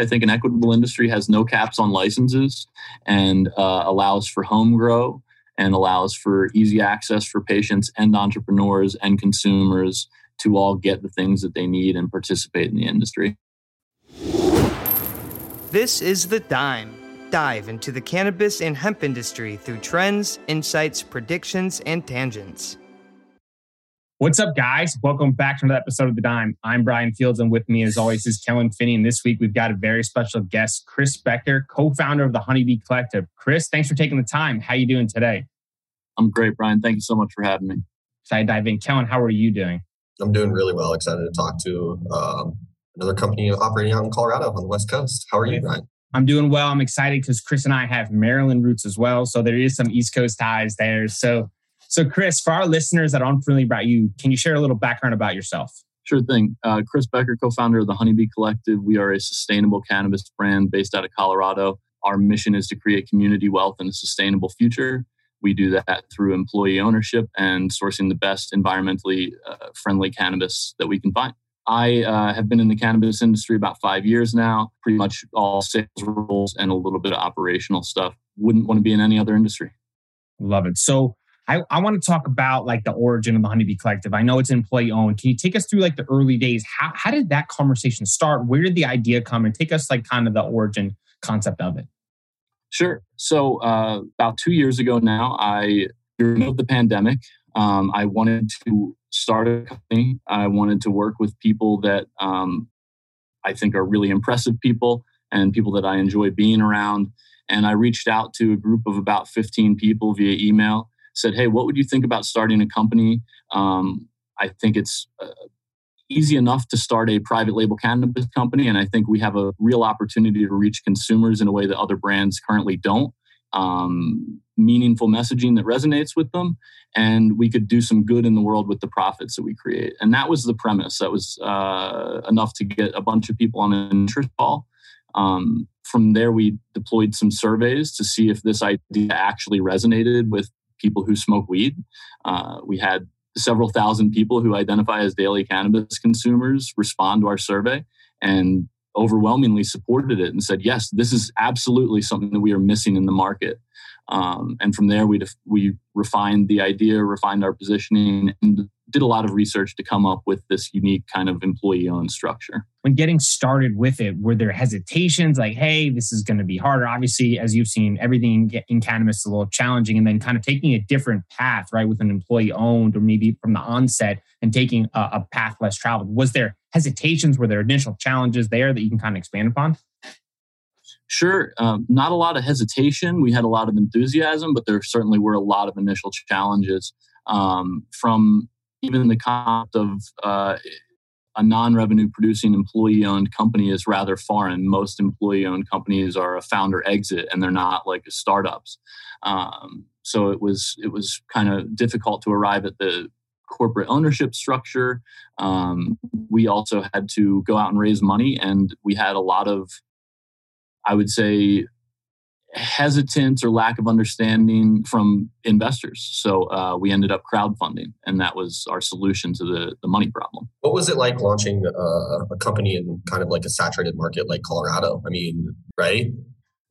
I think an equitable industry has no caps on licenses and uh, allows for home grow and allows for easy access for patients and entrepreneurs and consumers to all get the things that they need and participate in the industry. This is The Dime. Dive into the cannabis and hemp industry through trends, insights, predictions, and tangents. What's up, guys? Welcome back to another episode of The Dime. I'm Bryan Fields, and with me, as always, is Kellan Finney. And this week, we've got a very special guest, Chris Becker, co-founder of the Honeybee Collective. Chris, thanks for taking the time. How are you doing today? I'm great, Bryan. Thank you so much for having me. Excited to dive in. Kellan, how are you doing? I'm doing really well. Excited to talk to um, another company operating out in Colorado on the West Coast. How are you, Bryan? I'm doing well. I'm excited because Chris and I have Maryland roots as well. So there is some East Coast ties there. So, so Chris, for our listeners that aren't familiar about you, can you share a little background about yourself? Sure thing. Uh, Chris Becker, co founder of the Honeybee Collective. We are a sustainable cannabis brand based out of Colorado. Our mission is to create community wealth and a sustainable future. We do that through employee ownership and sourcing the best environmentally uh, friendly cannabis that we can find. I uh, have been in the cannabis industry about five years now, pretty much all sales roles and a little bit of operational stuff. Wouldn't want to be in any other industry. Love it. So I, I want to talk about like the origin of the Honeybee Collective. I know it's employee owned. Can you take us through like the early days? How, how did that conversation start? Where did the idea come and take us like kind of the origin concept of it? Sure. So uh, about two years ago now, I during the pandemic, um, I wanted to start a company. I wanted to work with people that um, I think are really impressive people and people that I enjoy being around. And I reached out to a group of about 15 people via email, said, Hey, what would you think about starting a company? Um, I think it's uh, easy enough to start a private label cannabis company. And I think we have a real opportunity to reach consumers in a way that other brands currently don't um, meaningful messaging that resonates with them, and we could do some good in the world with the profits that we create. And that was the premise. That was uh, enough to get a bunch of people on an interest call. Um, from there, we deployed some surveys to see if this idea actually resonated with people who smoke weed. Uh, we had several thousand people who identify as daily cannabis consumers respond to our survey, and overwhelmingly supported it and said, yes, this is absolutely something that we are missing in the market. Um, and from there, we def- we refined the idea, refined our positioning, and did a lot of research to come up with this unique kind of employee-owned structure. When getting started with it, were there hesitations like, "Hey, this is going to be harder"? Obviously, as you've seen, everything in cannabis is a little challenging, and then kind of taking a different path, right, with an employee-owned, or maybe from the onset, and taking a, a path less traveled. Was there hesitations? Were there initial challenges there that you can kind of expand upon? Sure, um, not a lot of hesitation. We had a lot of enthusiasm, but there certainly were a lot of initial challenges um, from even the concept of uh, a non-revenue producing employee-owned company is rather foreign. Most employee-owned companies are a founder exit, and they're not like startups. Um, so it was it was kind of difficult to arrive at the corporate ownership structure. Um, we also had to go out and raise money, and we had a lot of, I would say, hesitance or lack of understanding from investors. So uh, we ended up crowdfunding, and that was our solution to the, the money problem. What was it like launching uh, a company in kind of like a saturated market like Colorado? I mean, right?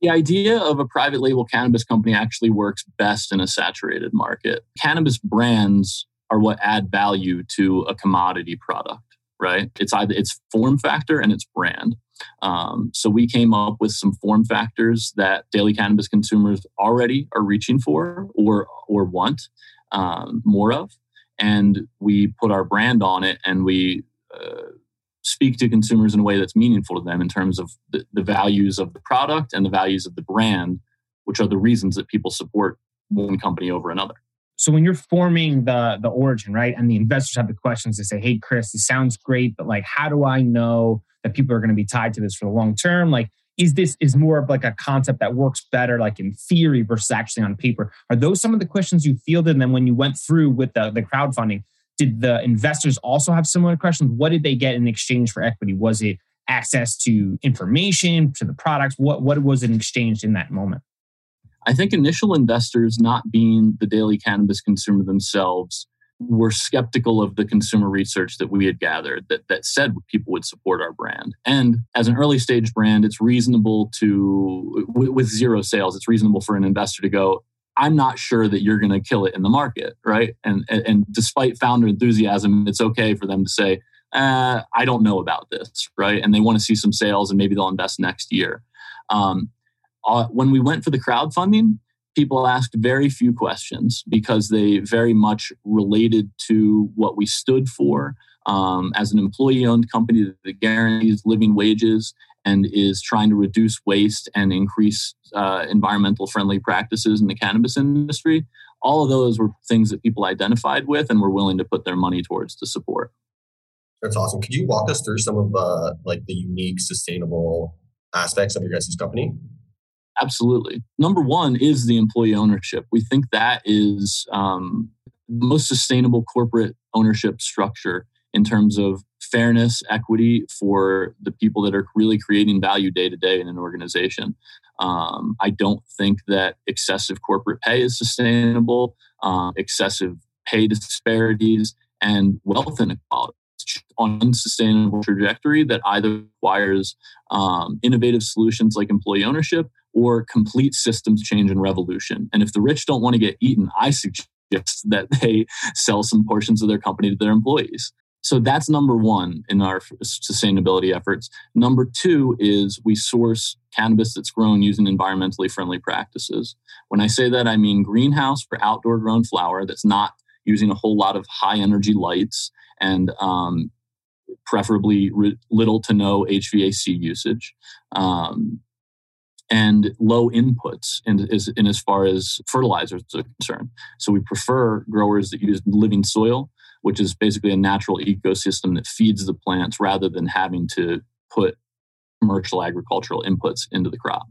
The idea of a private label cannabis company actually works best in a saturated market. Cannabis brands are what add value to a commodity product, right? It's either its form factor and its brand. Um, so we came up with some form factors that daily cannabis consumers already are reaching for or or want um, more of, and we put our brand on it, and we uh, speak to consumers in a way that's meaningful to them in terms of the, the values of the product and the values of the brand, which are the reasons that people support one company over another. So when you're forming the the origin, right, and the investors have the questions, they say, "Hey, Chris, this sounds great, but like, how do I know that people are going to be tied to this for the long term? Like, is this is more of like a concept that works better, like in theory versus actually on paper? Are those some of the questions you fielded? And then when you went through with the the crowdfunding, did the investors also have similar questions? What did they get in exchange for equity? Was it access to information to the products? What what was it exchanged in that moment? I think initial investors, not being the daily cannabis consumer themselves, were skeptical of the consumer research that we had gathered that, that said people would support our brand. And as an early stage brand, it's reasonable to, with zero sales, it's reasonable for an investor to go, I'm not sure that you're going to kill it in the market, right? And, and, and despite founder enthusiasm, it's okay for them to say, uh, I don't know about this, right? And they want to see some sales and maybe they'll invest next year. Um, uh, when we went for the crowdfunding, people asked very few questions because they very much related to what we stood for um, as an employee owned company that guarantees living wages and is trying to reduce waste and increase uh, environmental friendly practices in the cannabis industry. All of those were things that people identified with and were willing to put their money towards to support. That's awesome. Could you walk us through some of uh, like the unique, sustainable aspects of your guys' company? Absolutely. Number one is the employee ownership. We think that is um, the most sustainable corporate ownership structure in terms of fairness, equity for the people that are really creating value day to day in an organization. Um, I don't think that excessive corporate pay is sustainable, uh, excessive pay disparities, and wealth inequality on an unsustainable trajectory that either requires um, innovative solutions like employee ownership or complete systems change and revolution. And if the rich don't want to get eaten, I suggest that they sell some portions of their company to their employees. So that's number one in our sustainability efforts. Number two is we source cannabis that's grown using environmentally friendly practices. When I say that, I mean greenhouse for outdoor grown flower that's not using a whole lot of high energy lights and um, preferably re- little to no HVAC usage. Um, and low inputs in, in as far as fertilizers are concerned. So we prefer growers that use living soil, which is basically a natural ecosystem that feeds the plants rather than having to put commercial agricultural inputs into the crop.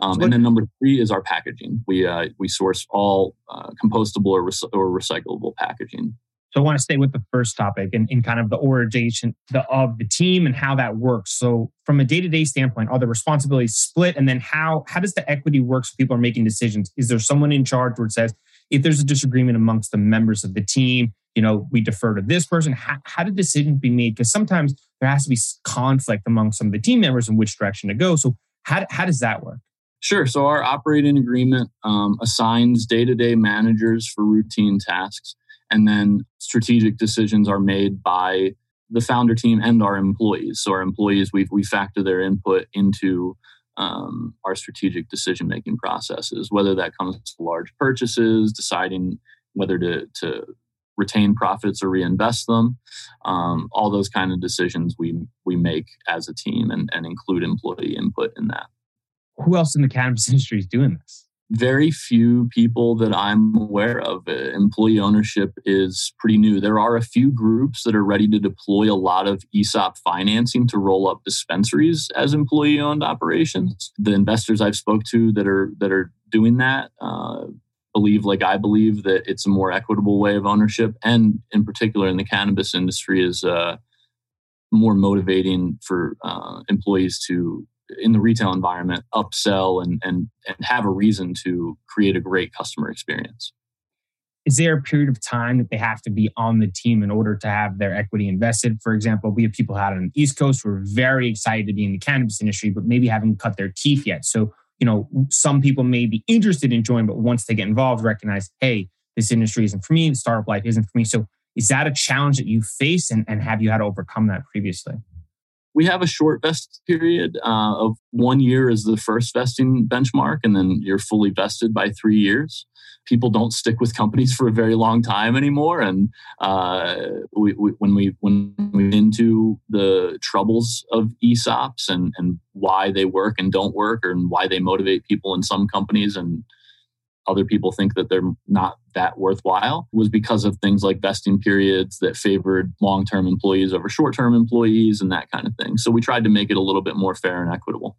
Um, and then number three is our packaging. We uh, we source all uh, compostable or, or recyclable packaging. So I want to stay with the first topic and, and kind of the origin the, of the team and how that works. So from a day-to-day standpoint, are the responsibilities split? And then how how does the equity work so people are making decisions? Is there someone in charge where it says, if there's a disagreement amongst the members of the team, you know, we defer to this person. How, how do decisions be made? Because sometimes there has to be conflict among some of the team members in which direction to go. So how, how does that work? Sure. So our operating agreement um, assigns day-to-day managers for routine tasks and then strategic decisions are made by the founder team and our employees. So our employees, we we factor their input into um, our strategic decision making processes, whether that comes to large purchases, deciding whether to to retain profits or reinvest them. Um, all those kind of decisions we we make as a team and, and include employee input in that. Who else in the cannabis industry is doing this? Very few people that I'm aware of. Uh, employee ownership is pretty new. There are a few groups that are ready to deploy a lot of ESOP financing to roll up dispensaries as employee owned operations. The investors I've spoke to that are that are doing that uh, believe, like I believe, that it's a more equitable way of ownership, and in particular in the cannabis industry, is uh, more motivating for uh, employees to in the retail environment upsell and and and have a reason to create a great customer experience. Is there a period of time that they have to be on the team in order to have their equity invested? For example we have people out on the east coast who are very excited to be in the cannabis industry but maybe haven't cut their teeth yet. So you know some people may be interested in joining but once they get involved recognize hey this industry isn't for me startup life isn't for me. So is that a challenge that you face and, and have you had to overcome that previously we have a short vest period uh, of one year is the first vesting benchmark, and then you're fully vested by three years. People don't stick with companies for a very long time anymore, and uh, we, we, when we when we into the troubles of ESOPs and and why they work and don't work, and why they motivate people in some companies and other people think that they're not that worthwhile was because of things like vesting periods that favored long term employees over short term employees and that kind of thing. So we tried to make it a little bit more fair and equitable.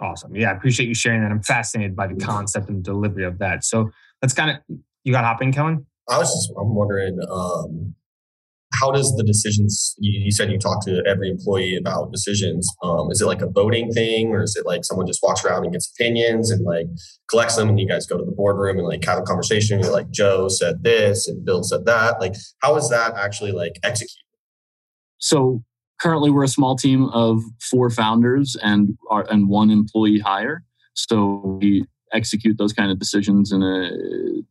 Awesome. Yeah, I appreciate you sharing that. I'm fascinated by the concept and delivery of that. So let's kind of, you got hopping, Kellan? I was just, I'm wondering, um, how does the decisions? You, said you talk to every employee about decisions. Um, is it like a voting thing, or is it like someone just walks around and gets opinions and like collects them, and you guys go to the boardroom and like have a conversation? You're like, Joe said this and Bill said that. Like, how is that actually like executed? So currently, we're a small team of four founders and our, and one employee hire. So we execute those kind of decisions in a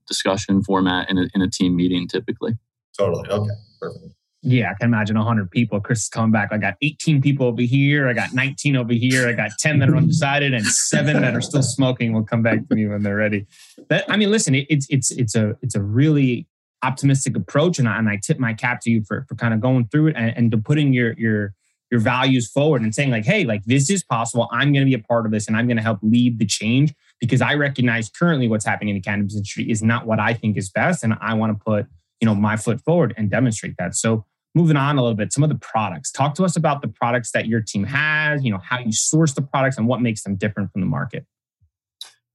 discussion format in a, in a team meeting typically. Totally. Okay. Perfect. Yeah, I can imagine 100 people. Chris is coming back. I got 18 people over here. I got 19 over here. I got 10 that are undecided, and seven that are still smoking. Will come back to me when they're ready. But I mean, listen, it, it's it's it's a it's a really optimistic approach, and I, and I tip my cap to you for for kind of going through it and, and to putting your your your values forward and saying like, hey, like this is possible. I'm going to be a part of this, and I'm going to help lead the change because I recognize currently what's happening in the cannabis industry is not what I think is best, and I want to put you know my foot forward and demonstrate that. So moving on a little bit some of the products. Talk to us about the products that your team has you know how you source the products and what makes them different from the market.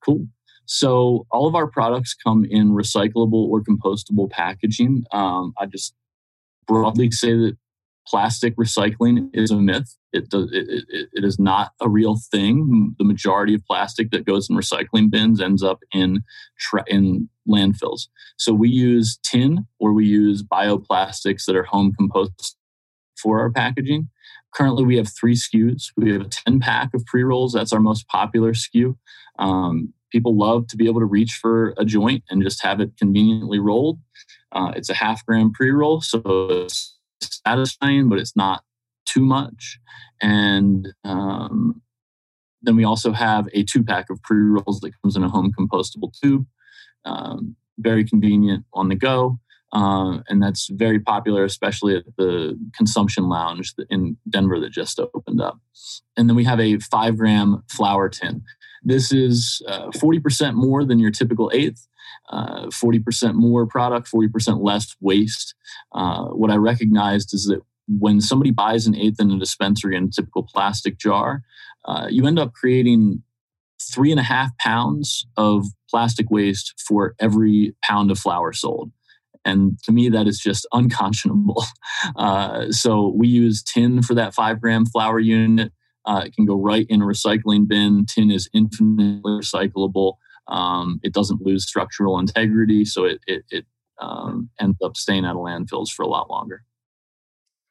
Cool. So all of our products come in recyclable or compostable packaging. Um, i just broadly say that plastic recycling is a myth. It, does, it, it, it is not a real thing. The majority of plastic that goes in recycling bins ends up in tra- in landfills. So we use tin or we use bioplastics that are home compost for our packaging. Currently, we have three SKUs. We have a 10 pack of pre rolls. That's our most popular SKU. Um, people love to be able to reach for a joint and just have it conveniently rolled. Uh, it's a half gram pre roll, so it's satisfying, but it's not too much. And um, then we also have a two pack of pre rolls that comes in a home compostable tube. Um, very convenient on the go. Uh, and that's very popular, especially at the consumption lounge in Denver that just opened up. And then we have a five gram flower tin. This is uh, 40% more than your typical eighth, uh, 40% more product, 40% less waste. Uh, what I recognized is that when somebody buys an eighth in a dispensary in a typical plastic jar, uh, you end up creating three and a half pounds of plastic waste for every pound of flower sold. And to me, that is just unconscionable. Uh, so we use tin for that five gram flower unit. Uh, it can go right in a recycling bin. Tin is infinitely recyclable. Um, it doesn't lose structural integrity, so it, it, it um, ends up staying out of landfills for a lot longer.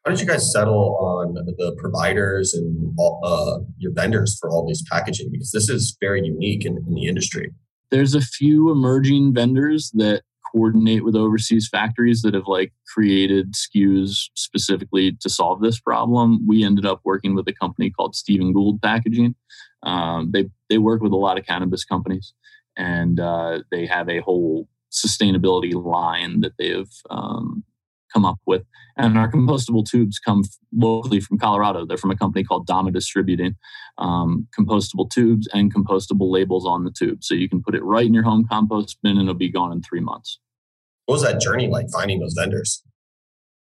How did you guys settle on the providers and all, uh, your vendors for all these packaging? Because this is very unique in, in the industry. There's a few emerging vendors that coordinate with overseas factories that have like created SKUs specifically to solve this problem. We ended up working with a company called Stephen Gould Packaging. Um, they they work with a lot of cannabis companies, and uh, they have a whole sustainability line that they have um, come up with. And our compostable tubes come locally from Colorado. They're from a company called Dama Distributing. Um, compostable tubes and compostable labels on the tube. So you can put it right in your home compost bin and it'll be gone in three months. What was that journey like finding those vendors?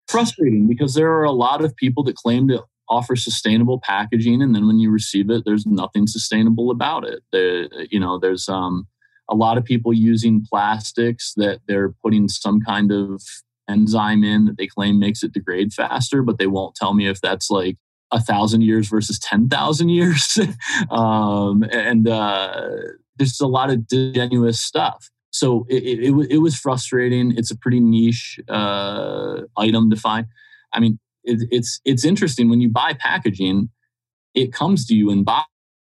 Frustrating because there are a lot of people that claim to offer sustainable packaging and then when you receive it there's nothing sustainable about it there you know there's um a lot of people using plastics that they're putting some kind of enzyme in that they claim makes it degrade faster, but they won't tell me if that's like a thousand years versus 10,000 years. um, and uh, there's a lot of disingenuous stuff. So it, it, it, it was frustrating. It's a pretty niche uh, item to find. I mean, it, it's it's interesting when you buy packaging, it comes to you in boxes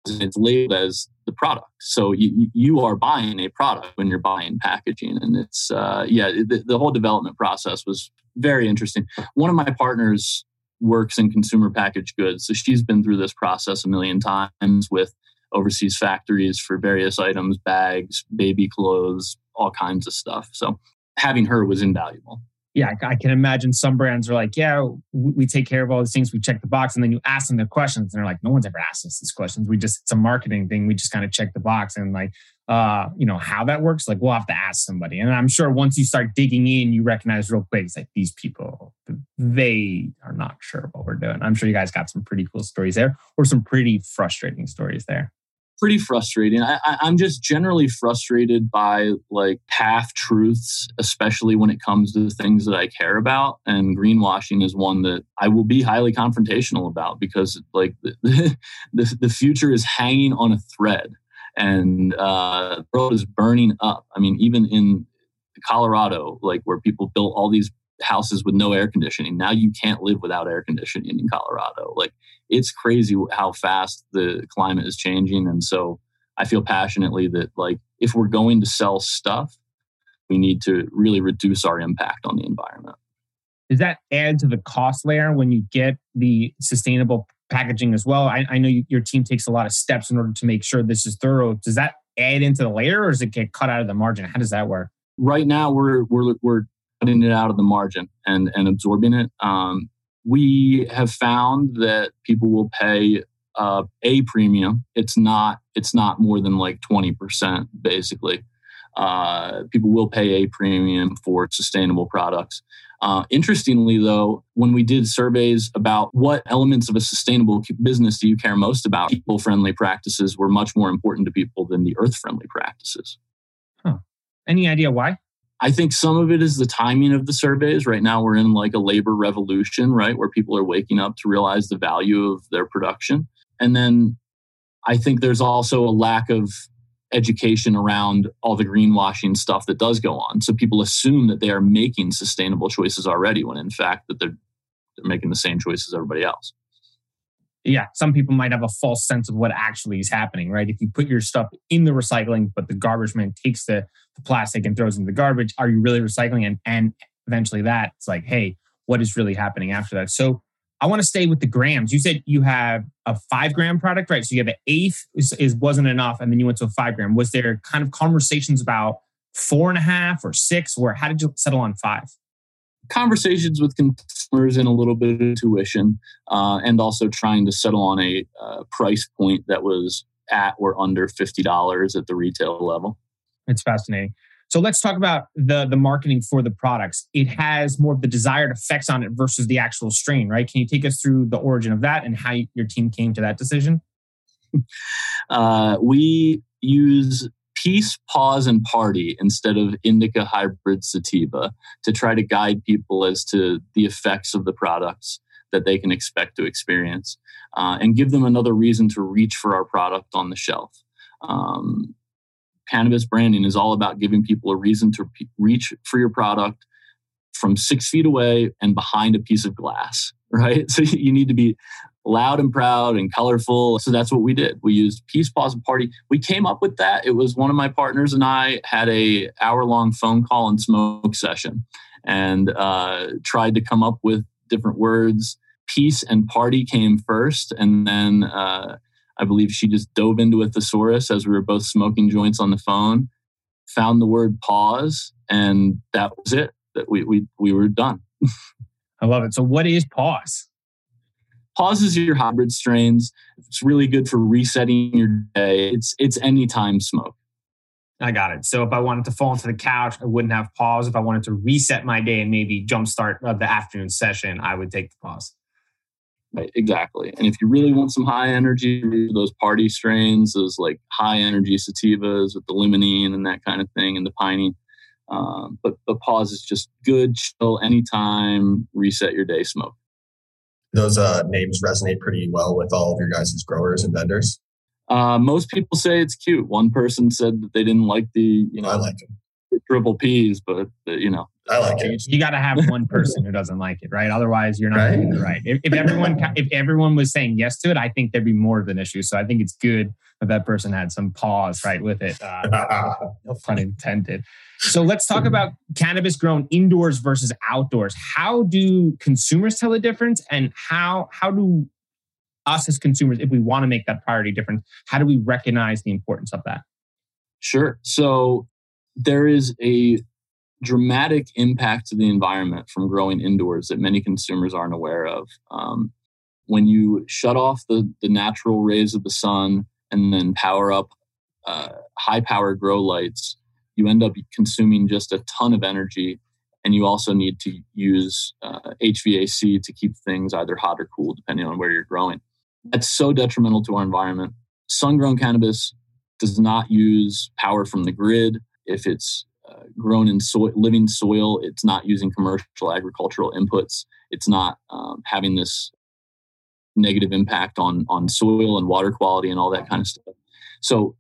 and it's labeled as the product. So you, you are buying a product when you're buying packaging. And it's, uh, yeah, the, the whole development process was very interesting. One of my partners works in consumer packaged goods. So she's been through this process a million times with overseas factories for various items, bags, baby clothes, all kinds of stuff. So having her was invaluable yeah, I can imagine some brands are like, yeah, we take care of all these things. We check the box. And then you ask them the questions and they're like, no one's ever asked us these questions. We just, it's a marketing thing. We just kind of check the box and like, uh, you know, how that works. Like we'll have to ask somebody. And I'm sure once you start digging in, you recognize real quick, it's like these people, they are not sure what we're doing. I'm sure you guys got some pretty cool stories there or some pretty frustrating stories there. Pretty frustrating. I, I'm just generally frustrated by like half truths, especially when it comes to things that I care about. And greenwashing is one that I will be highly confrontational about because like the, the, the future is hanging on a thread and uh, the world is burning up. I mean, even in Colorado, like where people built all these houses with no air conditioning. Now you can't live without air conditioning in Colorado. Like it's crazy how fast the climate is changing. And so I feel passionately that like if we're going to sell stuff, we need to really reduce our impact on the environment. Does that add to the cost layer when you get the sustainable packaging as well? I, I know you, your team takes a lot of steps in order to make sure this is thorough. Does that add into the layer or does it get cut out of the margin? How does that work? Right now, we're we're we're cutting it out of the margin and and absorbing it. Um, we have found that people will pay uh, a premium. It's not it's not more than like twenty percent basically. Uh, people will pay a premium for sustainable products. Uh, interestingly, though, when we did surveys about what elements of a sustainable business do you care most about, people friendly practices were much more important to people than the earth friendly practices. Huh. Any idea why? I think some of it is the timing of the surveys. Right now, we're in like a labor revolution, right? Where people are waking up to realize the value of their production. And then I think there's also a lack of education around all the greenwashing stuff that does go on. So people assume that they are making sustainable choices already, when in fact that they're they're making the same choices as everybody else yeah, some people might have a false sense of what actually is happening, right? If you put your stuff in the recycling, but the garbage man takes the, the plastic and throws in the garbage, are you really recycling? And, and eventually that it's like, hey, what is really happening after that? So I want to stay with the grams. You said you have a five gram product, right? So you have an eighth is, is wasn't enough, and then you went to a five gram. Was there kind of conversations about four and a half or six? Where how did you settle on five? Conversations with consumers and a little bit of intuition, uh, and also trying to settle on a uh, price point that was at or under fifty dollars at the retail level. It's fascinating. So let's talk about the the marketing for the products. It has more of the desired effects on it versus the actual strain, right? Can you take us through the origin of that and how your team came to that decision? uh, we use peace, pause, and party instead of indica hybrid sativa to try to guide people as to the effects of the products that they can expect to experience uh, and give them another reason to reach for our product on the shelf. Um, cannabis branding is all about giving people a reason to reach for your product from six feet away and behind a piece of glass, right? So you need to be loud and proud and colorful. So that's what we did. We used Peace Pause and Party. We came up with that. It was one of my partners and I had a hour long phone call and smoke session and uh, tried to come up with different words. Peace and Party came first, and then uh, I believe she just dove into a thesaurus as we were both smoking joints on the phone. Found the word pause, and that was it. That we we we were done. I love it. So, what is pause? Pauses your hybrid strains. It's really good for resetting your day. It's it's anytime smoke. I got it. So if I wanted to fall into the couch, I wouldn't have pause. If I wanted to reset my day and maybe jumpstart the afternoon session, I would take the pause. Right, exactly. And if you really want some high energy, those party strains, those like high energy sativas with the limonene and that kind of thing, and the piney. Um, but the pause is just good, chill, anytime, reset your day smoke those uh, names resonate pretty well with all of your guys' growers and vendors? Uh, most people say it's cute. One person said that they didn't like the, you know, I like them. Triple P's, but the, you know, I like it. You got to have one person who doesn't like it, right? Otherwise, you're not right. doing it right. If, if everyone if everyone was saying yes to it, I think there'd be more of an issue. So I think it's good that that person had some pause right with it. Uh, no pun intended. So let's talk about cannabis grown indoors versus outdoors. How do consumers tell the difference, and how how do us as consumers, if we want to make that priority difference, how do we recognize the importance of that? Sure. So there is a dramatic impact to the environment from growing indoors that many consumers aren't aware of. Um, when you shut off the, the natural rays of the sun and then power up uh, high power grow lights, you end up consuming just a ton of energy. And you also need to use uh, HVAC to keep things either hot or cool, depending on where you're growing. That's so detrimental to our environment. sun grown cannabis does not use power from the grid. If it's uh, grown in soil, living soil, it's not using commercial agricultural inputs. It's not um, having this negative impact on on soil and water quality and all that kind of stuff. So,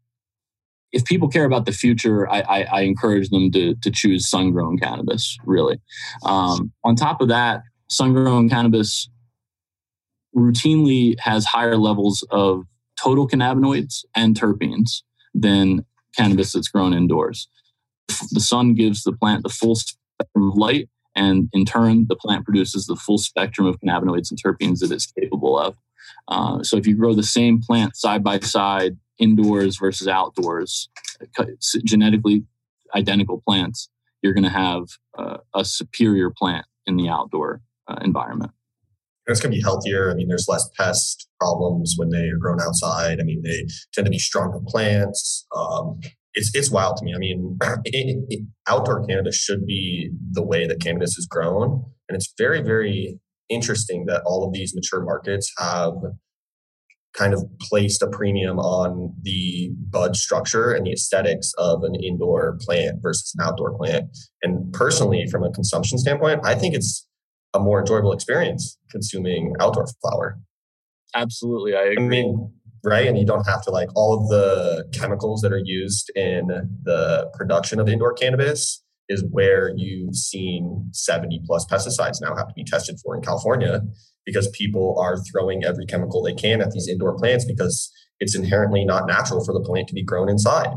if people care about the future, I, I, I encourage them to to choose sun grown cannabis. Really. Um, on top of that, sun grown cannabis routinely has higher levels of total cannabinoids and terpenes than cannabis that's grown indoors. The sun gives the plant the full spectrum of light, and in turn, the plant produces the full spectrum of cannabinoids and terpenes that it's capable of. Uh, so, if you grow the same plant side by side, indoors versus outdoors, genetically identical plants, you're going to have uh, a superior plant in the outdoor uh, environment. It's going to be healthier. I mean, there's less pest problems when they are grown outside. I mean, they tend to be stronger plants. Um, it's it's wild to me. I mean, it, it, outdoor cannabis should be the way that cannabis is grown, and it's very very interesting that all of these mature markets have kind of placed a premium on the bud structure and the aesthetics of an indoor plant versus an outdoor plant. And personally, from a consumption standpoint, I think it's a more enjoyable experience consuming outdoor flower. Absolutely, I agree. I mean, right? And you don't have to like all of the chemicals that are used in the production of indoor cannabis is where you've seen 70 plus pesticides now have to be tested for in California because people are throwing every chemical they can at these indoor plants because it's inherently not natural for the plant to be grown inside.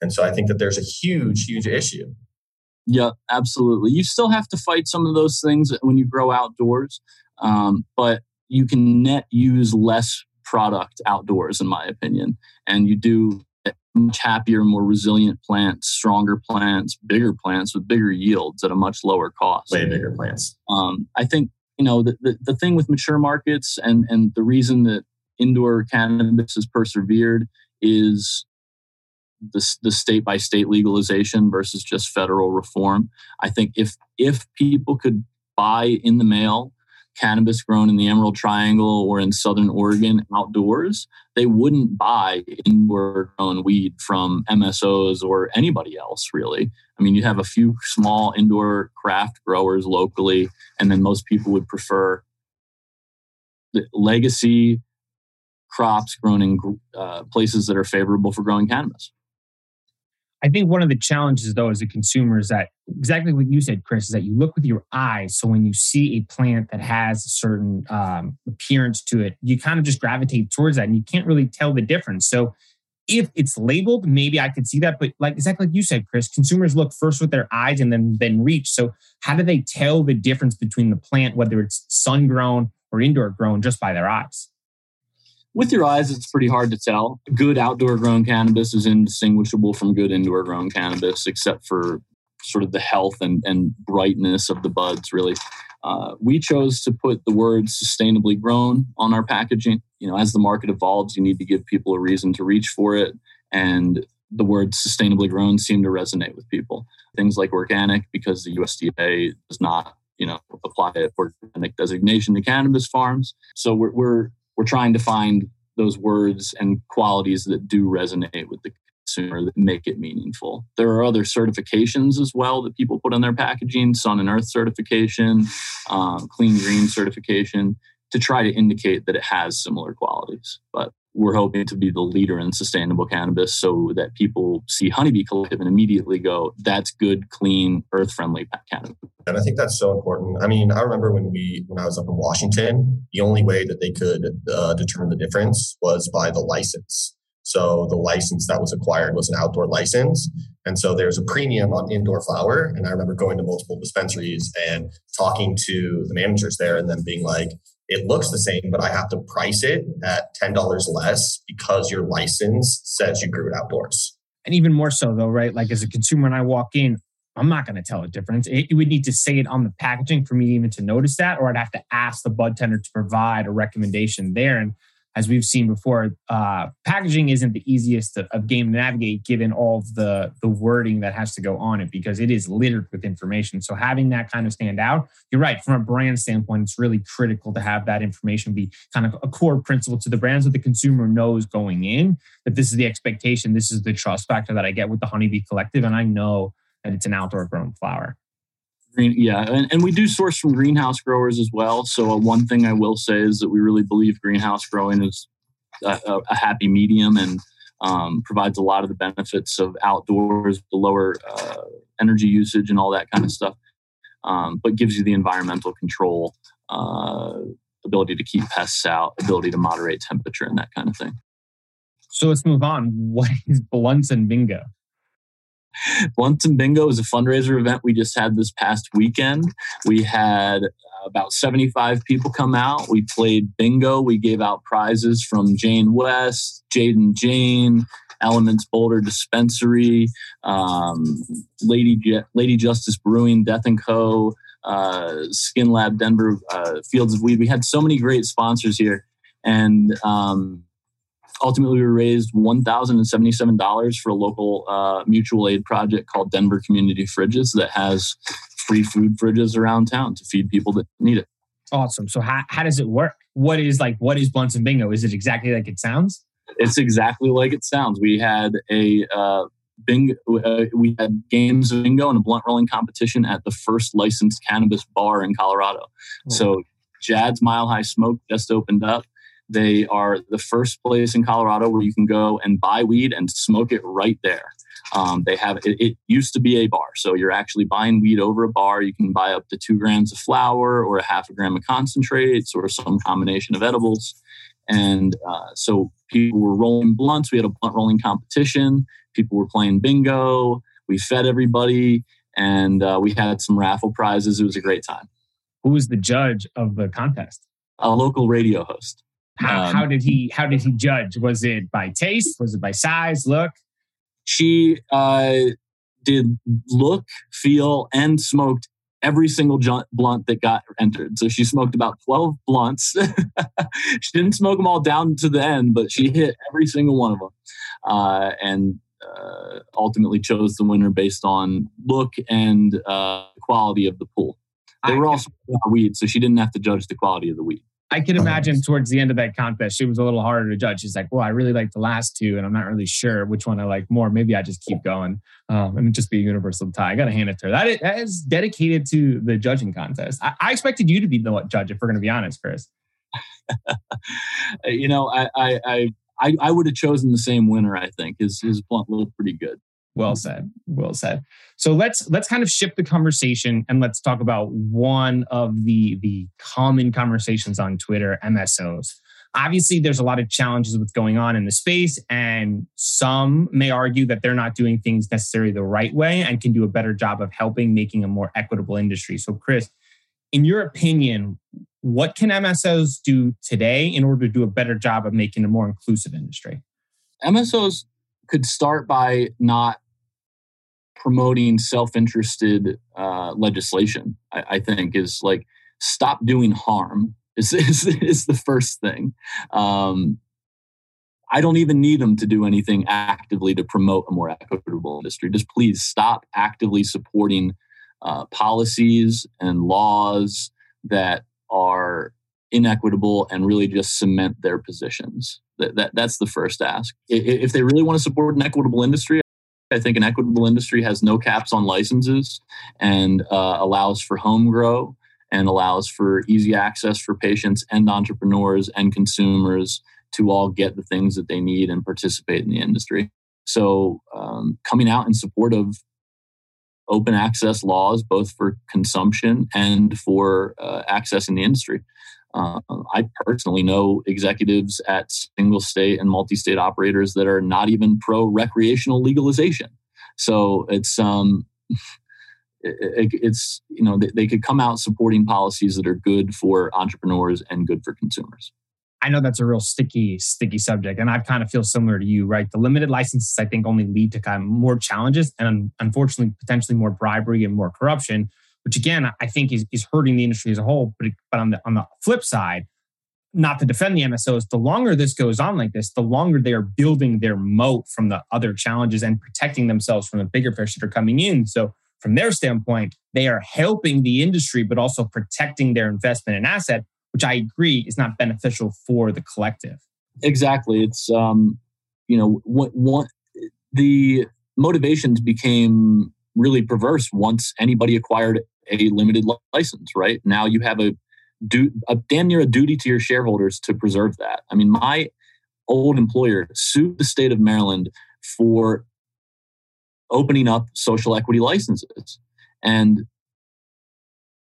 And so I think that there's a huge, huge issue. Yeah, absolutely. You still have to fight some of those things when you grow outdoors, um, but you can net use less product outdoors, in my opinion. And you do much happier, more resilient plants, stronger plants, bigger plants with bigger yields at a much lower cost. Way bigger plants. Um, I think you know the, the, the thing with mature markets and and the reason that indoor cannabis has persevered is the, the state by state legalization versus just federal reform. I think if if people could buy in the mail cannabis grown in the Emerald Triangle or in Southern Oregon outdoors, they wouldn't buy indoor grown weed from MSOs or anybody else, really. I mean, you have a few small indoor craft growers locally, and then most people would prefer the legacy crops grown in uh, places that are favorable for growing cannabis. I think one of the challenges, though, as a consumer is that exactly what you said, Chris, is that you look with your eyes. So when you see a plant that has a certain um, appearance to it, you kind of just gravitate towards that and you can't really tell the difference. So if it's labeled, maybe I could see that. But like exactly like you said, Chris, consumers look first with their eyes and then then reach. So how do they tell the difference between the plant, whether it's sun grown or indoor grown, just by their eyes? With your eyes, it's pretty hard to tell. Good outdoor grown cannabis is indistinguishable from good indoor grown cannabis, except for sort of the health and, and brightness of the buds, really. Uh, we chose to put the word sustainably grown on our packaging. You know, as the market evolves, you need to give people a reason to reach for it. And the word sustainably grown seemed to resonate with people. Things like organic, because the USDA does not, you know, apply an organic designation to cannabis farms. So we're, we're we're trying to find those words and qualities that do resonate with the consumer that make it meaningful. There are other certifications as well that people put on their packaging sun and earth certification, um, clean green certification to try to indicate that it has similar qualities. But we're hoping to be the leader in sustainable cannabis so that people see Honeybee Collective and immediately go, that's good, clean, earth friendly cannabis. And I think that's so important. I mean, I remember when we, when I was up in Washington, the only way that they could uh, determine the difference was by the license. So the license that was acquired was an outdoor license. And so there's a premium on indoor flower. And I remember going to multiple dispensaries and talking to the managers there and then being like, it looks the same, but I have to price it at $10 less because your license says you grew it outdoors. And even more so, though, right? Like as a consumer, when I walk in, I'm not going to tell a difference. It, it, would need to say it on the packaging for me even to notice that, or I'd have to ask the bud tender to provide a recommendation there. And as we've seen before, uh, packaging isn't the easiest of, of game to navigate given all of the, the wording that has to go on it because it is littered with information. So having that kind of stand out, you're right, from a brand standpoint, it's really critical to have that information be kind of a core principle to the brand so the consumer knows going in that this is the expectation, this is the trust factor that I get with the Honeybee Collective. And I know that it's an outdoor grown flower. Green, yeah, and, and we do source from greenhouse growers as well. So uh, one thing I will say is that we really believe greenhouse growing is a, a happy medium and um, provides a lot of the benefits of outdoors, the lower uh, energy usage and all that kind of stuff, um, but gives you the environmental control, uh, ability to keep pests out, ability to moderate temperature, and that kind of thing. So let's move on. What is Blunts and Bingo? Blunts and Bingo is a fundraiser event we just had this past weekend. We had about 75 people come out. We played bingo. We gave out prizes from Jane West, Jaden Jane, Elements Boulder Dispensary, um, Lady Je- Lady Justice Brewing, Death and Co., uh, Skin Lab Denver, uh, Fields of Weed. We had so many great sponsors here, and um, ultimately we raised $1077 for a local uh, mutual aid project called denver community fridges that has free food fridges around town to feed people that need it. Awesome. So how, how does it work? What is like what is blunts and bingo? Is it exactly like it sounds? It's exactly like it sounds. We had a uh, bingo uh, we had games of bingo and a blunt rolling competition at the first licensed cannabis bar in colorado. Oh. so jad's mile high smoke just opened up they are the first place in Colorado where you can go and buy weed and smoke it right there. Um, they have it, it, used to be a bar, so you're actually buying weed over a bar. You can buy up to two grams of flower, or a half a gram of concentrates, or some combination of edibles. And uh, so people were rolling blunts. We had a blunt rolling competition. People were playing bingo. We fed everybody, and uh, we had some raffle prizes. It was a great time. Who was the judge of the contest? A local radio host. How, um, how, did he how did he judge? Was it by taste? Was it by size, look? She uh, did look, feel, and smoked every single blunt that got entered. So she smoked about 12 blunts. she didn't smoke them all down to the end, but she hit every single one of them. Uh, and uh, ultimately chose the winner based on look and uh, quality of the pool. They were also weed, so she didn't have to judge the quality of the weed. I can imagine towards the end of that contest, it was a little harder to judge. She's like, well, I really like the last two, and I'm not really sure which one I like more. Maybe I just keep going um, and just be a universal tie. I got to hand it to her. That is, that is dedicated to the judging contest. I, I expected you to be the judge, if we're going to be honest, Chris. you know, I, I, I, I would have chosen the same winner. I think his his blunt looked pretty good. Well mm-hmm. said. Well said. So let's let's kind of shift the conversation and let's talk about one of the the common conversations on Twitter, MSOs. Obviously, there's a lot of challenges with going on in the space, and some may argue that they're not doing things necessarily the right way and can do a better job of helping making a more equitable industry. So, Chris, in your opinion, what can MSOs do today in order to do a better job of making a more inclusive industry? MSOs could start by not promoting self-interested uh, legislation I, I, think is like stop doing harm is, is, is the first thing. Um, i don't even need them to do anything actively to promote a more equitable industry. Just please stop actively supporting uh, policies and laws that are inequitable and really just cement their positions. That, that that's the first ask. If they really want to support an equitable industry I think an equitable industry has no caps on licenses and uh, allows for home grow and allows for easy access for patients and entrepreneurs and consumers to all get the things that they need and participate in the industry. So, um, coming out in support of open access laws, both for consumption and for uh, accessing the industry. Uh, I personally know executives at single state and multi state operators that are not even pro recreational legalization. So it's um, it, it's you know they, they could come out supporting policies that are good for entrepreneurs and good for consumers. I know that's a real sticky, sticky subject, and I kind of feel similar to you, right? The limited licenses, I think, only lead to kind of more challenges and unfortunately, potentially more bribery and more corruption which again I think is, is hurting the industry as a whole. But but on the on the flip side, not to defend the MSOs, the longer this goes on like this, the longer they are building their moat from the other challenges and protecting themselves from the bigger fish that are coming in. So, from their standpoint, they are helping the industry, but also protecting their investment and asset, which I agree is not beneficial for the collective. Exactly. It's, um, you know, what, what the motivations became really perverse once anybody acquired a limited license, right? Now you have a do a damn near a duty to your shareholders to preserve that. I mean, my old employer sued the state of Maryland for opening up social equity licenses. And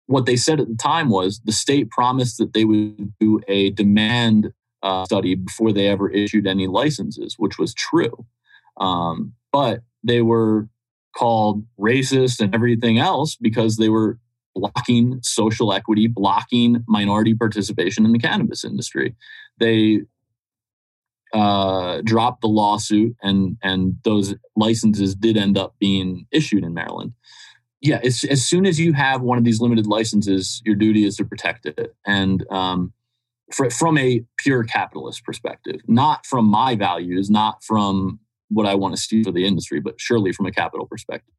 what they said at the time was the state promised that they would do a demand uh, study before they ever issued any licenses, which was true. Um, but they were called racist and everything else because they were blocking social equity, blocking minority participation in the cannabis industry. They uh, dropped the lawsuit, and and those licenses did end up being issued in Maryland. Yeah, it's, as soon as you have one of these limited licenses, your duty is to protect it, and um, for, from a pure capitalist perspective, not from my values, not from what I want to see for the industry, but surely from a capital perspective,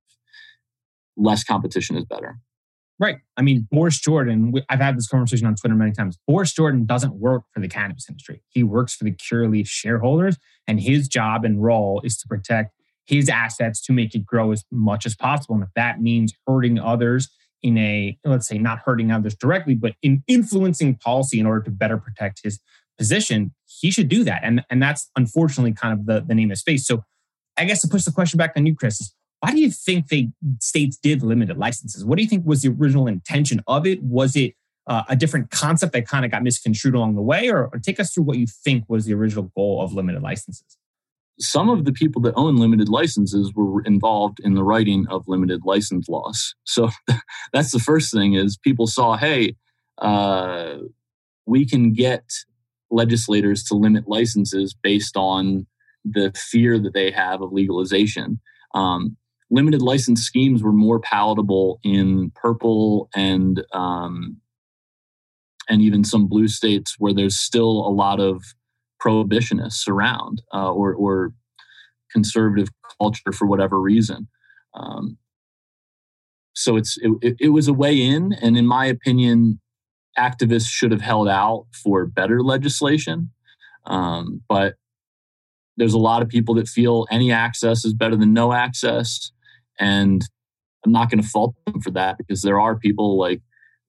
less competition is better. Right. I mean, Boris Jordan, I've had this conversation on Twitter many times. Boris Jordan doesn't work for the cannabis industry. He works for the Curaleaf shareholders, and his job and role is to protect his assets to make it grow as much as possible. And if that means hurting others in a, let's say, not hurting others directly, but in influencing policy in order to better protect his position, he should do that. And, and that's unfortunately kind of the, the name of space. So I guess to push the question back on you, Chris, is why do you think they states did limited licenses? What do you think was the original intention of it? Was it uh, a different concept that kind of got misconstrued along the way, or, or take us through what you think was the original goal of limited licenses? Some of the people that own limited licenses were involved in the writing of limited license laws. So that's the first thing is people saw, hey, uh, we can get legislators to limit licenses based on the fear that they have of legalization. Um, limited license schemes were more palatable in purple and um, and even some blue states where there's still a lot of prohibitionists around uh, or, or conservative culture for whatever reason. Um, so it's it, it was a way in, and in my opinion, activists should have held out for better legislation. Um, but there's a lot of people that feel any access is better than no access. And I'm not going to fault them for that because there are people like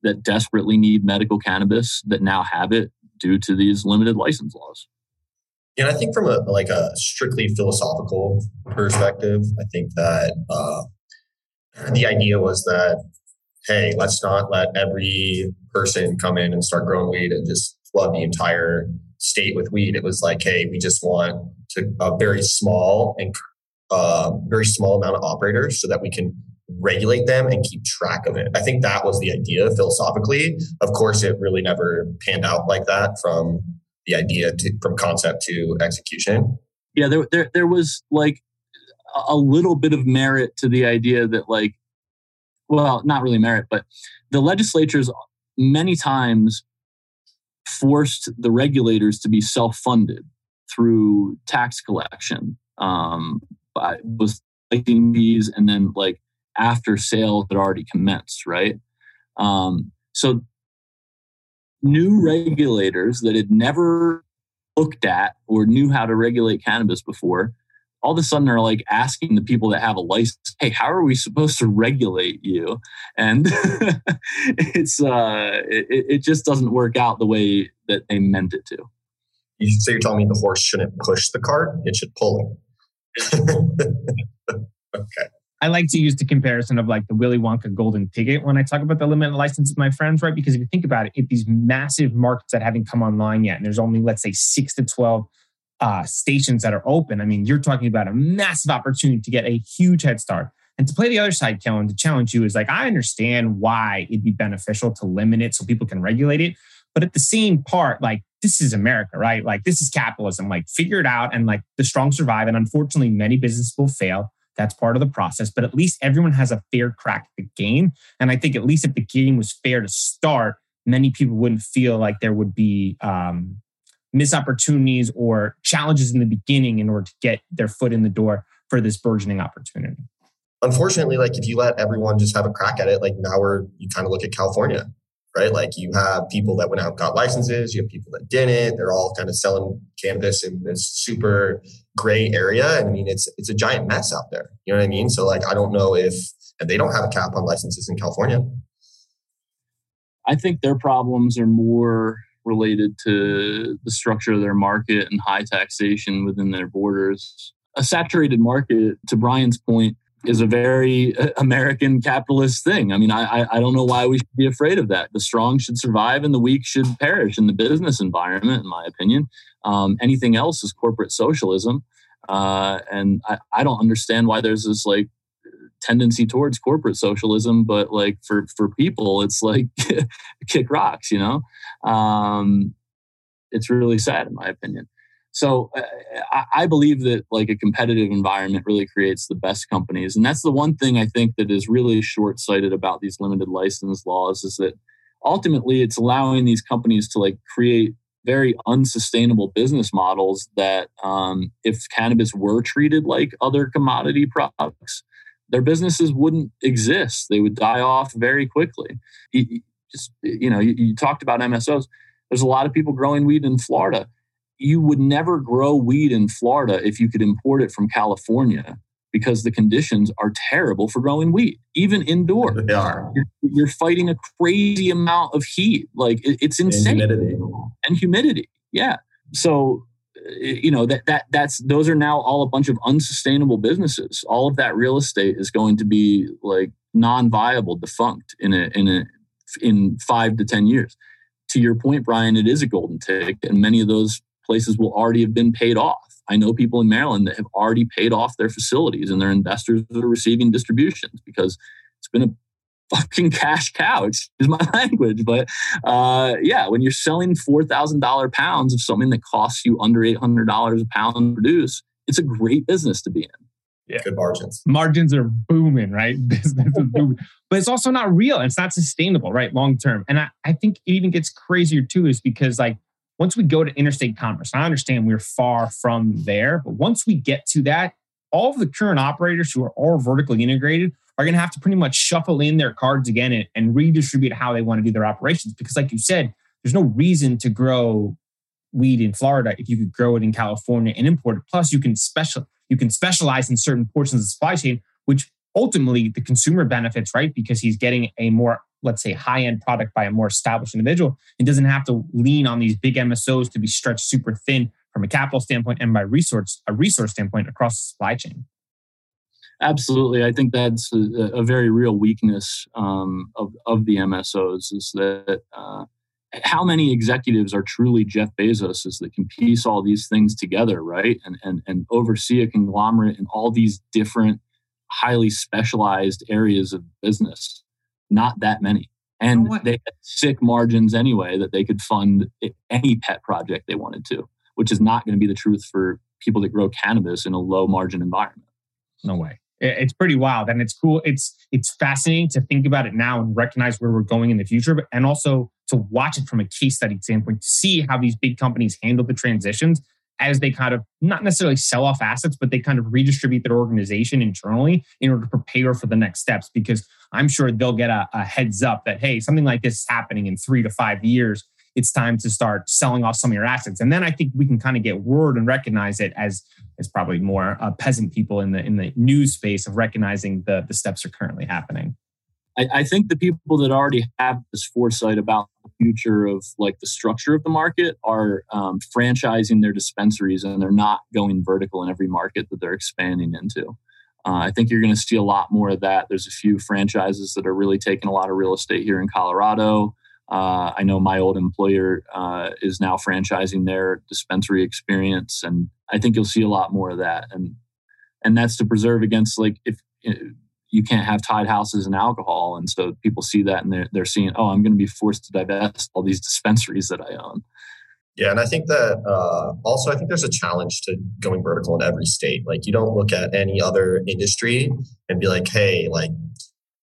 that desperately need medical cannabis that now have it due to these limited license laws. And I think from a like a strictly philosophical perspective, I think that uh, the idea was that hey, let's not let every person come in and start growing weed and just flood the entire state with weed. It was like, hey, we just want to a very small and uh, very small amount of operators so that we can regulate them and keep track of it. I think that was the idea philosophically. Of course, it really never panned out like that from the idea to from concept to execution. Yeah, there there there was like a little bit of merit to the idea that like well, not really merit, but the legislatures many times forced the regulators to be self-funded through tax collection um, by, was collecting fees and then like after sales had already commenced, right? Um, so new regulators that had never looked at or knew how to regulate cannabis before all of a sudden are like asking the people that have a license hey how are we supposed to regulate you? And it's uh it, it just doesn't work out the way that they meant it to. You so you're telling me the horse shouldn't push the cart? It should pull it. okay I like to use the comparison of like the Willy Wonka golden ticket when I talk about the limited license with my friends, right? Because if you think about it, if these massive markets that haven't come online yet, and there's only, let's say, six to 12 uh, stations that are open, I mean, you're talking about a massive opportunity to get a huge head start. And to play the other side, Kellan, to challenge you is like, I understand why it'd be beneficial to limit it so people can regulate it. But at the same part, like, this is America, right? Like, this is capitalism. Like, figure it out and like the strong survive. And unfortunately, many businesses will fail. That's part of the process. But at least everyone has a fair crack at the game. And I think at least if the game was fair to start, many people wouldn't feel like there would be um, missed opportunities or challenges in the beginning in order to get their foot in the door for this burgeoning opportunity? Unfortunately, like if you let everyone just have a crack at it, like now we're you kind of look at California, right? Like you have people that went out got licenses, you have people that didn't. They're all kind of selling cannabis in this super gray area. I mean, it's it's a giant mess out there. You know what I mean? So like I don't know if and they don't have a cap on licenses in California. I think their problems are more related to the structure of their market and high taxation within their borders. A saturated market, to Bryan's point, is a very uh, American capitalist thing. I mean, I, I don't know why we should be afraid of that. The strong should survive and the weak should perish in the business environment, in my opinion. Um, anything else is corporate socialism. Uh, and I, I don't understand why there's this like tendency towards corporate socialism, but like for for people, it's like kick rocks, you know. Um, it's really sad, in my opinion. So uh, I, I believe that like a competitive environment really creates the best companies, and that's the one thing I think that is really short sighted about these limited license laws is that ultimately it's allowing these companies to like create very unsustainable business models that um, if cannabis were treated like other commodity products their businesses wouldn't exist. They would die off very quickly. You, just you know, you, you talked about MSOs. There's a lot of people growing weed in Florida. You would never grow weed in Florida if you could import it from California because the conditions are terrible for growing wheat, even indoor. They are. You're, you're fighting a crazy amount of heat. Like it, it's insane. And humidity. And humidity. Yeah. So eh, you know that that that's those are now all a bunch of unsustainable businesses all of that real estate is going to be like non-viable defunct in a in a in 5 to 10 years to your point Bryan it is a golden ticket and many of those places will already have been paid off i know people in maryland that have already paid off their facilities and their investors are receiving distributions because it's been a fucking cash cow. Excuse my language, but uh, yeah, when you're selling four thousand dollar pounds of something that costs you under eight hundred dollars a pound to produce, it's a great business to be in. Yeah, good margins. Margins are booming, right? Business is booming, but it's also not real. It's not sustainable, right? Long term, and I, I think it even gets crazier too, is because like once we go to interstate commerce, I understand we're far from there, but once we get to that, all of the current operators who are all vertically integrated are going to have to pretty much shuffle in their cards again and, and redistribute how they want to do their operations. Because, like you said, there's no reason to grow weed in Florida if you could grow it in California and import it. Plus, you can special you can specialize in certain portions of the supply chain, which ultimately the consumer benefits, right? Because he's getting a more, let's say, high end product by a more established individual and doesn't have to lean on these big MSOs to be stretched super thin from a capital standpoint and by resource a resource standpoint across the supply chain. Absolutely, I think that's a, a very real weakness um, of of the MSOs is that uh, how many executives are truly Jeff Bezos is that can piece all these things together, right, and and and oversee a conglomerate in all these different, highly specialized areas of business. Not that many, and they had sick margins anyway that they could fund any pet project they wanted to, which is not going to be the truth for people that grow cannabis in a low margin environment. No way. It's pretty wild and it's cool it's it's fascinating to think about it now and recognize where we're going in the future but and also to watch it from a case study standpoint to see how these big companies handle the transitions as they kind of not necessarily sell off assets but they kind of redistribute their organization internally in order to prepare for the next steps because i'm sure they'll get a, a heads up that hey something like this is happening in three to five years it's time to start selling off some of your assets. And then I think we can kind of get word and recognize it as as probably more uh, peasant people in the in the news space of recognizing the the steps are currently happening. I, I think the people that already have this foresight about future of like the structure of the market are um, franchising their dispensaries and they're not going vertical in every market that they're expanding into. Uh, I think you're going to see a lot more of that. There's a few franchises that are really taking a lot of real estate here in Colorado. Uh, I know my old employer uh, is now franchising their dispensary experience, and I think you'll see a lot more of that. And and that's to preserve against like if, if you can't have tied houses and alcohol, and so people see that and they're they're seeing, oh, I'm going to be forced to divest all these dispensaries that I own. Yeah, and I think that uh, also I think there's a challenge to going vertical in every state. Like you don't look at any other industry and be like, hey, like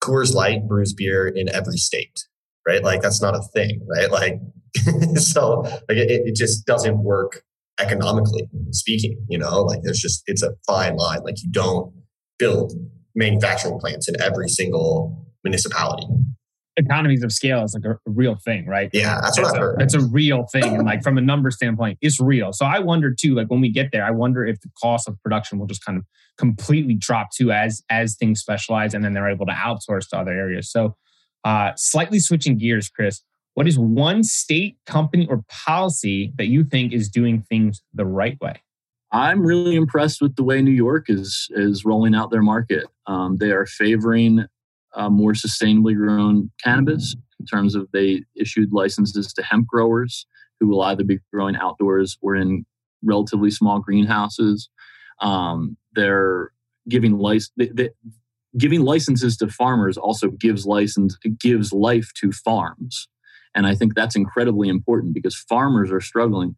Coors Light brews beer in every state right? Like that's not a thing, right? Like so like it, it just doesn't work economically speaking, you know, like there's just it's a fine line. Like you don't build manufacturing plants in every single municipality economies of scale is like a, real thing, right? Yeah, that's what it's I've a, heard. It's a real thing. And like from a number standpoint, it's real. So I wonder too, like when we get there, I wonder if the cost of production will just kind of completely drop too as as things specialize and then they're able to outsource to other areas. So uh slightly switching gears, Chris, what is one state, company, or policy that you think is doing things the right way? I'm really impressed with the way New York is is rolling out their market. Um, they are favoring uh, more sustainably grown cannabis in terms of they issued licenses to hemp growers who will either be growing outdoors or in relatively small greenhouses. Um, they're giving license. They, they, giving licenses to farmers also gives license gives life to farms and i think that's incredibly important because farmers are struggling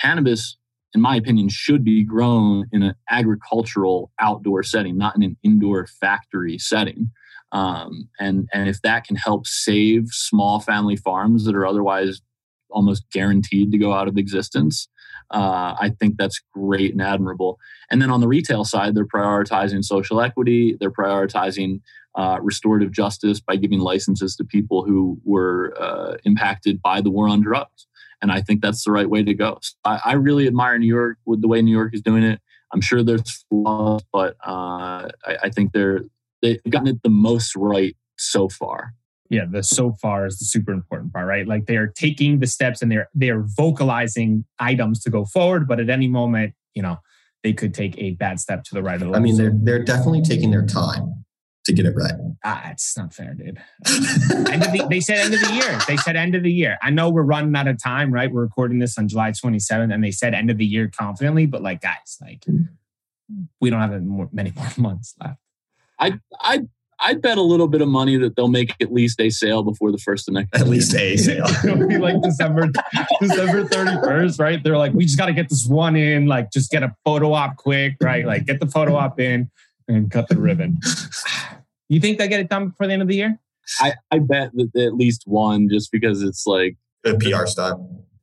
cannabis in my opinion should be grown in an agricultural outdoor setting not in an indoor factory setting um, and and if that can help save small family farms that are otherwise almost guaranteed to go out of existence, uh, I think that's great and admirable. And then on the retail side, they're prioritizing social equity. They're prioritizing uh, restorative justice by giving licenses to people who were uh, impacted by the war on drugs. And I think that's the right way to go. So I, I, really admire New York with the way New York is doing it. I'm sure there's flaws, but uh, I, I think they're they've gotten it the most right so far yeah the so far is the super important part right like they're taking the steps and they're they're vocalizing items to go forward but at any moment you know they could take a bad step to the right of the i mean they're they're definitely taking their time to get it right ah it's not fair dude end of the, they said end of the year they said end of the year i know we're running out of time right we're recording this on july 27th and they said end of the year confidently but like guys like we don't have more, many more months left I I I'd bet a little bit of money that they'll make at least a sale before the first of next. At least a sale. It'll be like December December thirty first, right? They're like, we just got to get this one in. Like, just get a photo op quick, right? Like, get the photo op in and cut the ribbon. You think they get it done before the end of the year? I, I bet that at least one, just because it's like the PR stuff,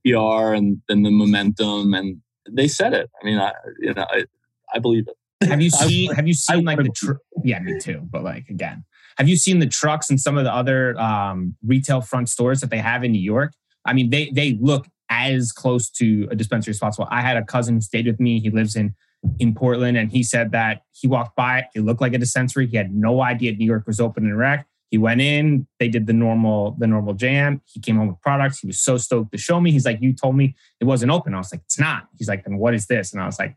PR, and then the momentum, and they said it. I mean, I you know, I I believe it. Have you seen? Have you seen like the? Tr- yeah, me too. But like again, have you seen the trucks and some of the other um, retail front stores that they have in New York? I mean, they they look as close to a dispensary as possible. I had a cousin who stayed with me. He lives in in Portland, and he said that he walked by it. It looked like a dispensary. He had no idea New York was open and rec. He went in. They did the normal the normal jam. He came home with products. He was so stoked to show me. He's like, "You told me it wasn't open." I was like, "It's not." He's like, "Then what is this?" And I was like,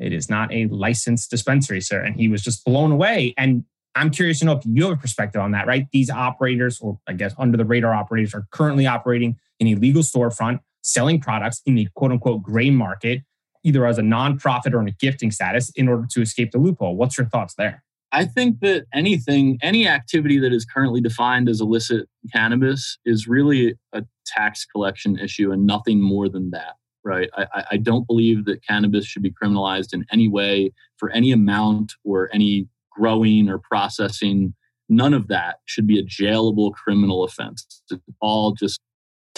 it is not a licensed dispensary, sir. And he was just blown away. And I'm curious to know if you have a perspective on that, right? These operators, or I guess under the radar operators, are currently operating in a legal storefront, selling products in the quote unquote gray market, either as a nonprofit or in a gifting status in order to escape the loophole. What's your thoughts there? I think that anything, any activity that is currently defined as illicit cannabis is really a tax collection issue and nothing more than that right? I, I don't believe that cannabis should be criminalized in any way for any amount or any growing or processing. None of that should be a jailable criminal offense. It's all just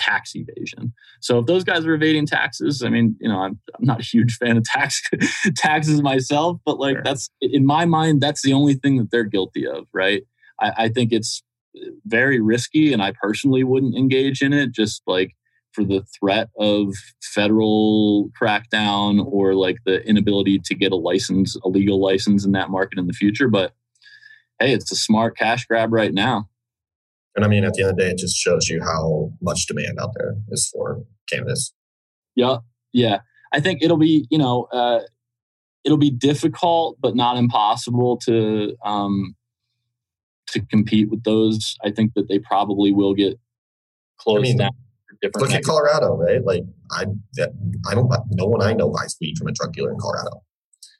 tax evasion. So if those guys are evading taxes, I mean, you know, I'm, I'm not a huge fan of tax taxes myself, but like sure. that's in my mind, that's the only thing that they're guilty of, right? I, I think it's very risky, and I personally wouldn't engage in it. Just like for the threat of federal crackdown or like the inability to get a license, a legal license in that market in the future. But hey, it's a smart cash grab right now. And I mean, at the end of the day, it just shows you how much demand out there is for cannabis. Yeah. Yeah. I think it'll be, you know, uh, it'll be difficult, but not impossible to, um, to compete with those. I think that they probably will get closed I mean, down different. Look at Colorado, right? Like I, I don't. No one I know buys weed from a drug dealer in Colorado.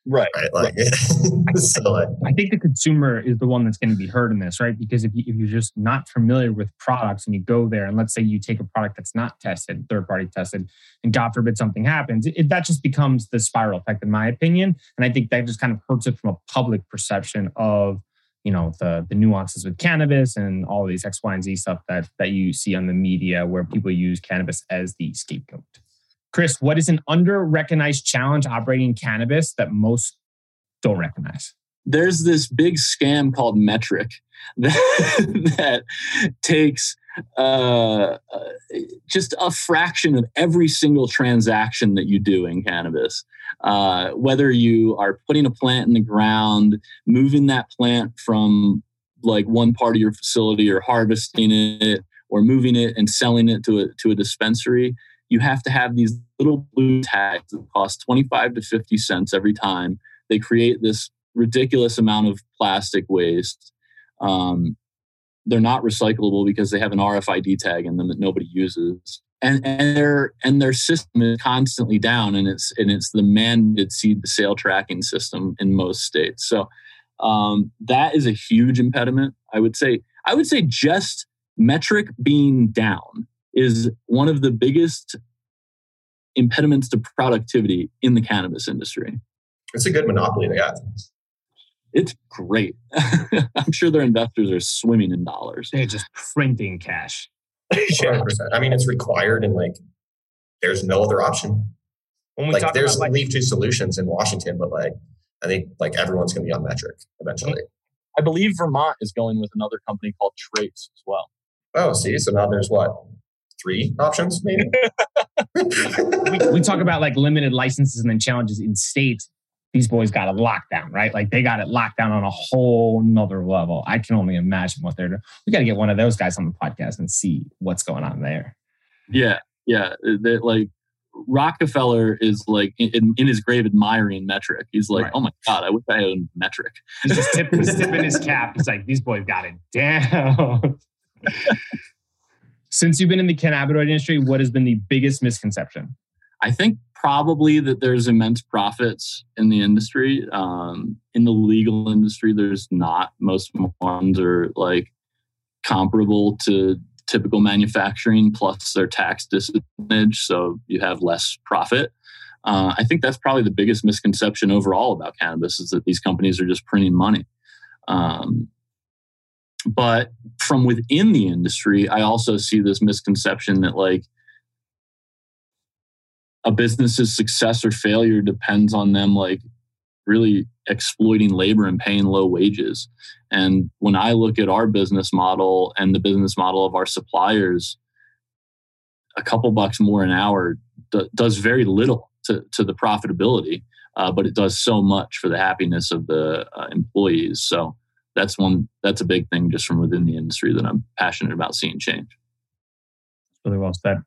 Right. Right. Like, right. so like, I think the consumer is the one that's going to be hurt in this, right? Because if, you, if you're just not familiar with products and you go there and let's say you take a product that's not tested, third party tested, and God forbid something happens, it, that just becomes the spiral effect, in my opinion. And I think that just kind of hurts it from a public perception of you know the the nuances with cannabis and all these X, Y, and Z stuff that that you see on the media where people use cannabis as the scapegoat. Chris, what is an under recognized challenge operating cannabis that most don't recognize? There's this big scam called Metrc that, that takes uh, uh, just a fraction of every single transaction that you do in cannabis. Uh, whether you are putting a plant in the ground, moving that plant from like one part of your facility or harvesting it or moving it and selling it to a, to a dispensary, you have to have these little blue tags that cost 25 to 50 cents every time. They create this ridiculous amount of plastic waste. Um, they're not recyclable because they have an RFID tag in them that nobody uses. And, and their and their system is constantly down, and it's and it's the mandated seed to sale tracking system in most states. So um, that is a huge impediment. I would say I would say just Metrc being down is one of the biggest impediments to productivity in the cannabis industry. It's a good monopoly they have it's great. I'm sure their investors are swimming in dollars. They're just printing cash. yeah, I mean, it's required, and like, there's no other option. When we like, there's like, leave two solutions in Washington, but like, I think like everyone's going to be on Metrc eventually. I believe Vermont is going with another company called Trace as well. Oh, see, so now there's what three options, maybe. we, we talk about like limited licenses and then challenges in states these boys got it locked down, right? Like they got it locked down on a whole nother level. I can only imagine what they're doing. We got to get one of those guys on the podcast and see what's going on there. Yeah, yeah. They're like Rockefeller is like in, in, his grave admiring Metrc. He's like, right. oh my god, I wish I owned Metrc. He's just tip, he's tipping his cap. He's like, these boys got it down. Since you've been in the cannabinoid industry, what has been the biggest misconception? I think probably that there's immense profits in the industry. Um, in the legal industry, there's not. Most ones are like comparable to typical manufacturing, plus their tax disadvantage, so you have less profit. Uh, I think that's probably the biggest misconception overall about cannabis is that these companies are just printing money. Um, but from within the industry, I also see this misconception that like a business's success or failure depends on them like really exploiting labor and paying low wages. And when I look at our business model and the business model of our suppliers, a couple bucks more an hour does very little to, to the profitability, uh, but it does so much for the happiness of the uh, employees. So that's one that's a big thing just from within the industry that I'm passionate about seeing change. Really well said.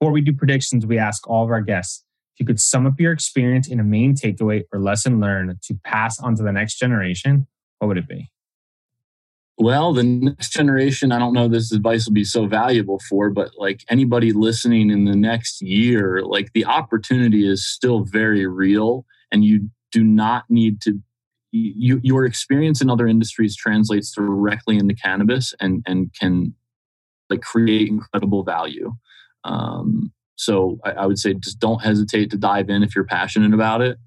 Before we do predictions, we ask all of our guests if you could sum up your experience in a main takeaway or lesson learned to pass on to the next generation, what would it be? Well, the next generation, I don't know this advice will be so valuable for, but like anybody listening in the next year, like the opportunity is still very real and you do not need to you, your experience in other industries translates directly into cannabis and and can like create incredible value um, so I, I, would say just don't hesitate to dive in if you're passionate about it.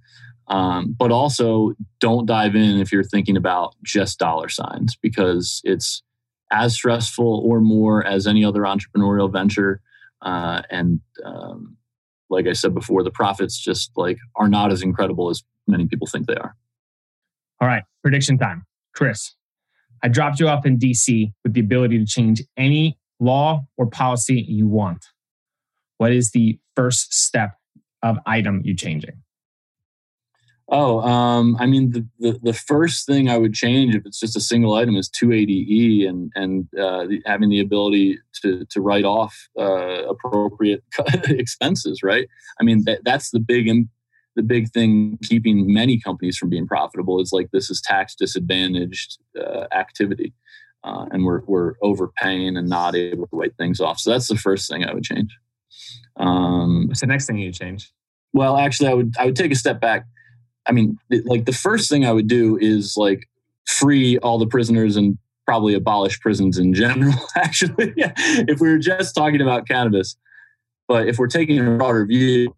Um, but also don't dive in if you're thinking about just dollar signs because it's as stressful or more as any other entrepreneurial venture. Uh, and um, like I said before, the profits just like are not as incredible as many people think they are. All right, prediction time. Chris, I dropped you off in DC with the ability to change any law or policy you want what is the first step of item you changing? Oh, um, I mean, the, the, the first thing I would change if it's just a single item is 280E and and uh, the, having the ability to to write off uh, appropriate expenses. Right. I mean, that, that's the big the big thing keeping many companies from being profitable is like this is tax disadvantaged uh, activity, uh, and we're we're overpaying and not able to write things off. So that's the first thing I would change. Um, What's the next thing you change? Well, actually, I would I would take a step back. I mean, like the first thing I would do is like free all the prisoners and probably abolish prisons in general. Actually, yeah. if we were just talking about cannabis, but if we're taking a broader view,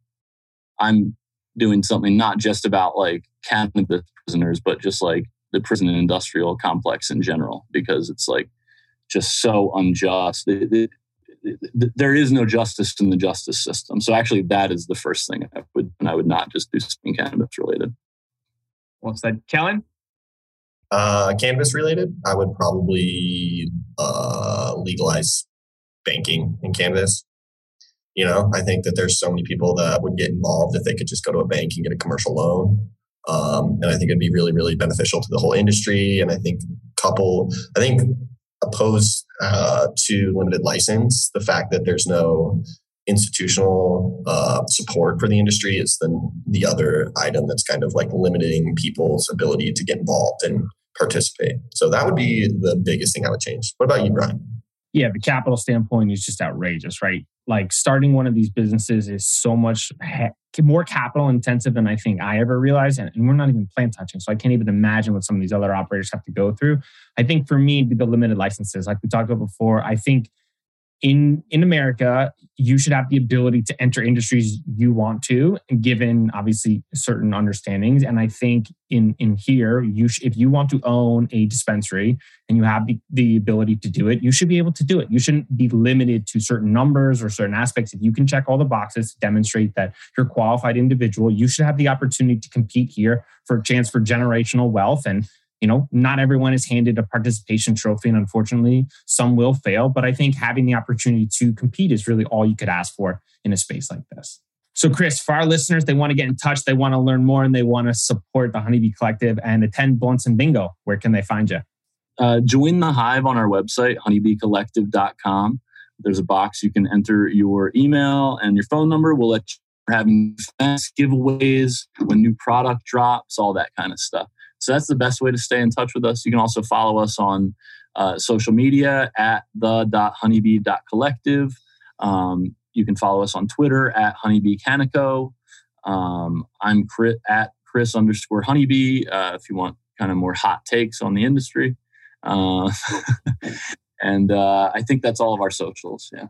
I'm doing something not just about like cannabis prisoners, but just like the prison and industrial complex in general because it's like just so unjust. there is no justice in the justice system. So actually, that is the first thing I would, and I would not just do something cannabis related. Well said, Kellan. Uh, cannabis related, I would probably uh, legalize banking in cannabis. You know, I think that there's so many people that would get involved if they could just go to a bank and get a commercial loan. Um, and I think it'd be really, really beneficial to the whole industry. And I think couple, I think opposed uh, to limited license, the fact that there's no institutional uh, support for the industry is the the other item that's kind of like limiting people's ability to get involved and participate. So that would be the biggest thing I would change. What about you, Bryan? Yeah, the capital standpoint is just outrageous, right? Like starting one of these businesses is so much more capital intensive than I think I ever realized. And, we're not even plant touching. So I can't even imagine what some of these other operators have to go through. I think for me, the limited licenses, like we talked about before, I think in in America, you should have the ability to enter industries you want to, given obviously certain understandings. And I think in in here, you sh- if you want to own a dispensary and you have the, the ability to do it, you should be able to do it. You shouldn't be limited to certain numbers or certain aspects. If you can check all the boxes to demonstrate that you're a qualified individual, you should have the opportunity to compete here for a chance for generational wealth and you know, not everyone is handed a participation trophy, and unfortunately, some will fail. But I think having the opportunity to compete is really all you could ask for in a space like this. So, Chris, for our listeners, they want to get in touch, they want to learn more, and they want to support the Honeybee Collective and attend Blunts and Bingo. Where can they find you? Uh, join the Hive on our website, honeybeecollective.com. There's a box you can enter your email and your phone number. We'll let you having giveaways when new product drops, all that kind of stuff. So that's the best way to stay in touch with us. You can also follow us on uh, social media at the.honeybee.collective. Um, you can follow us on Twitter at honeybee canico. Um, I'm Chris, at Chris underscore honeybee uh, if you want kind of more hot takes on the industry. Uh, and uh, I think that's all of our socials. Yeah.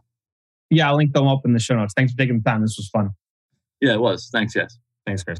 Yeah, I'll link them up in the show notes. Thanks for taking the time. This was fun. Yeah, it was. Thanks. Yes. Thanks, Chris.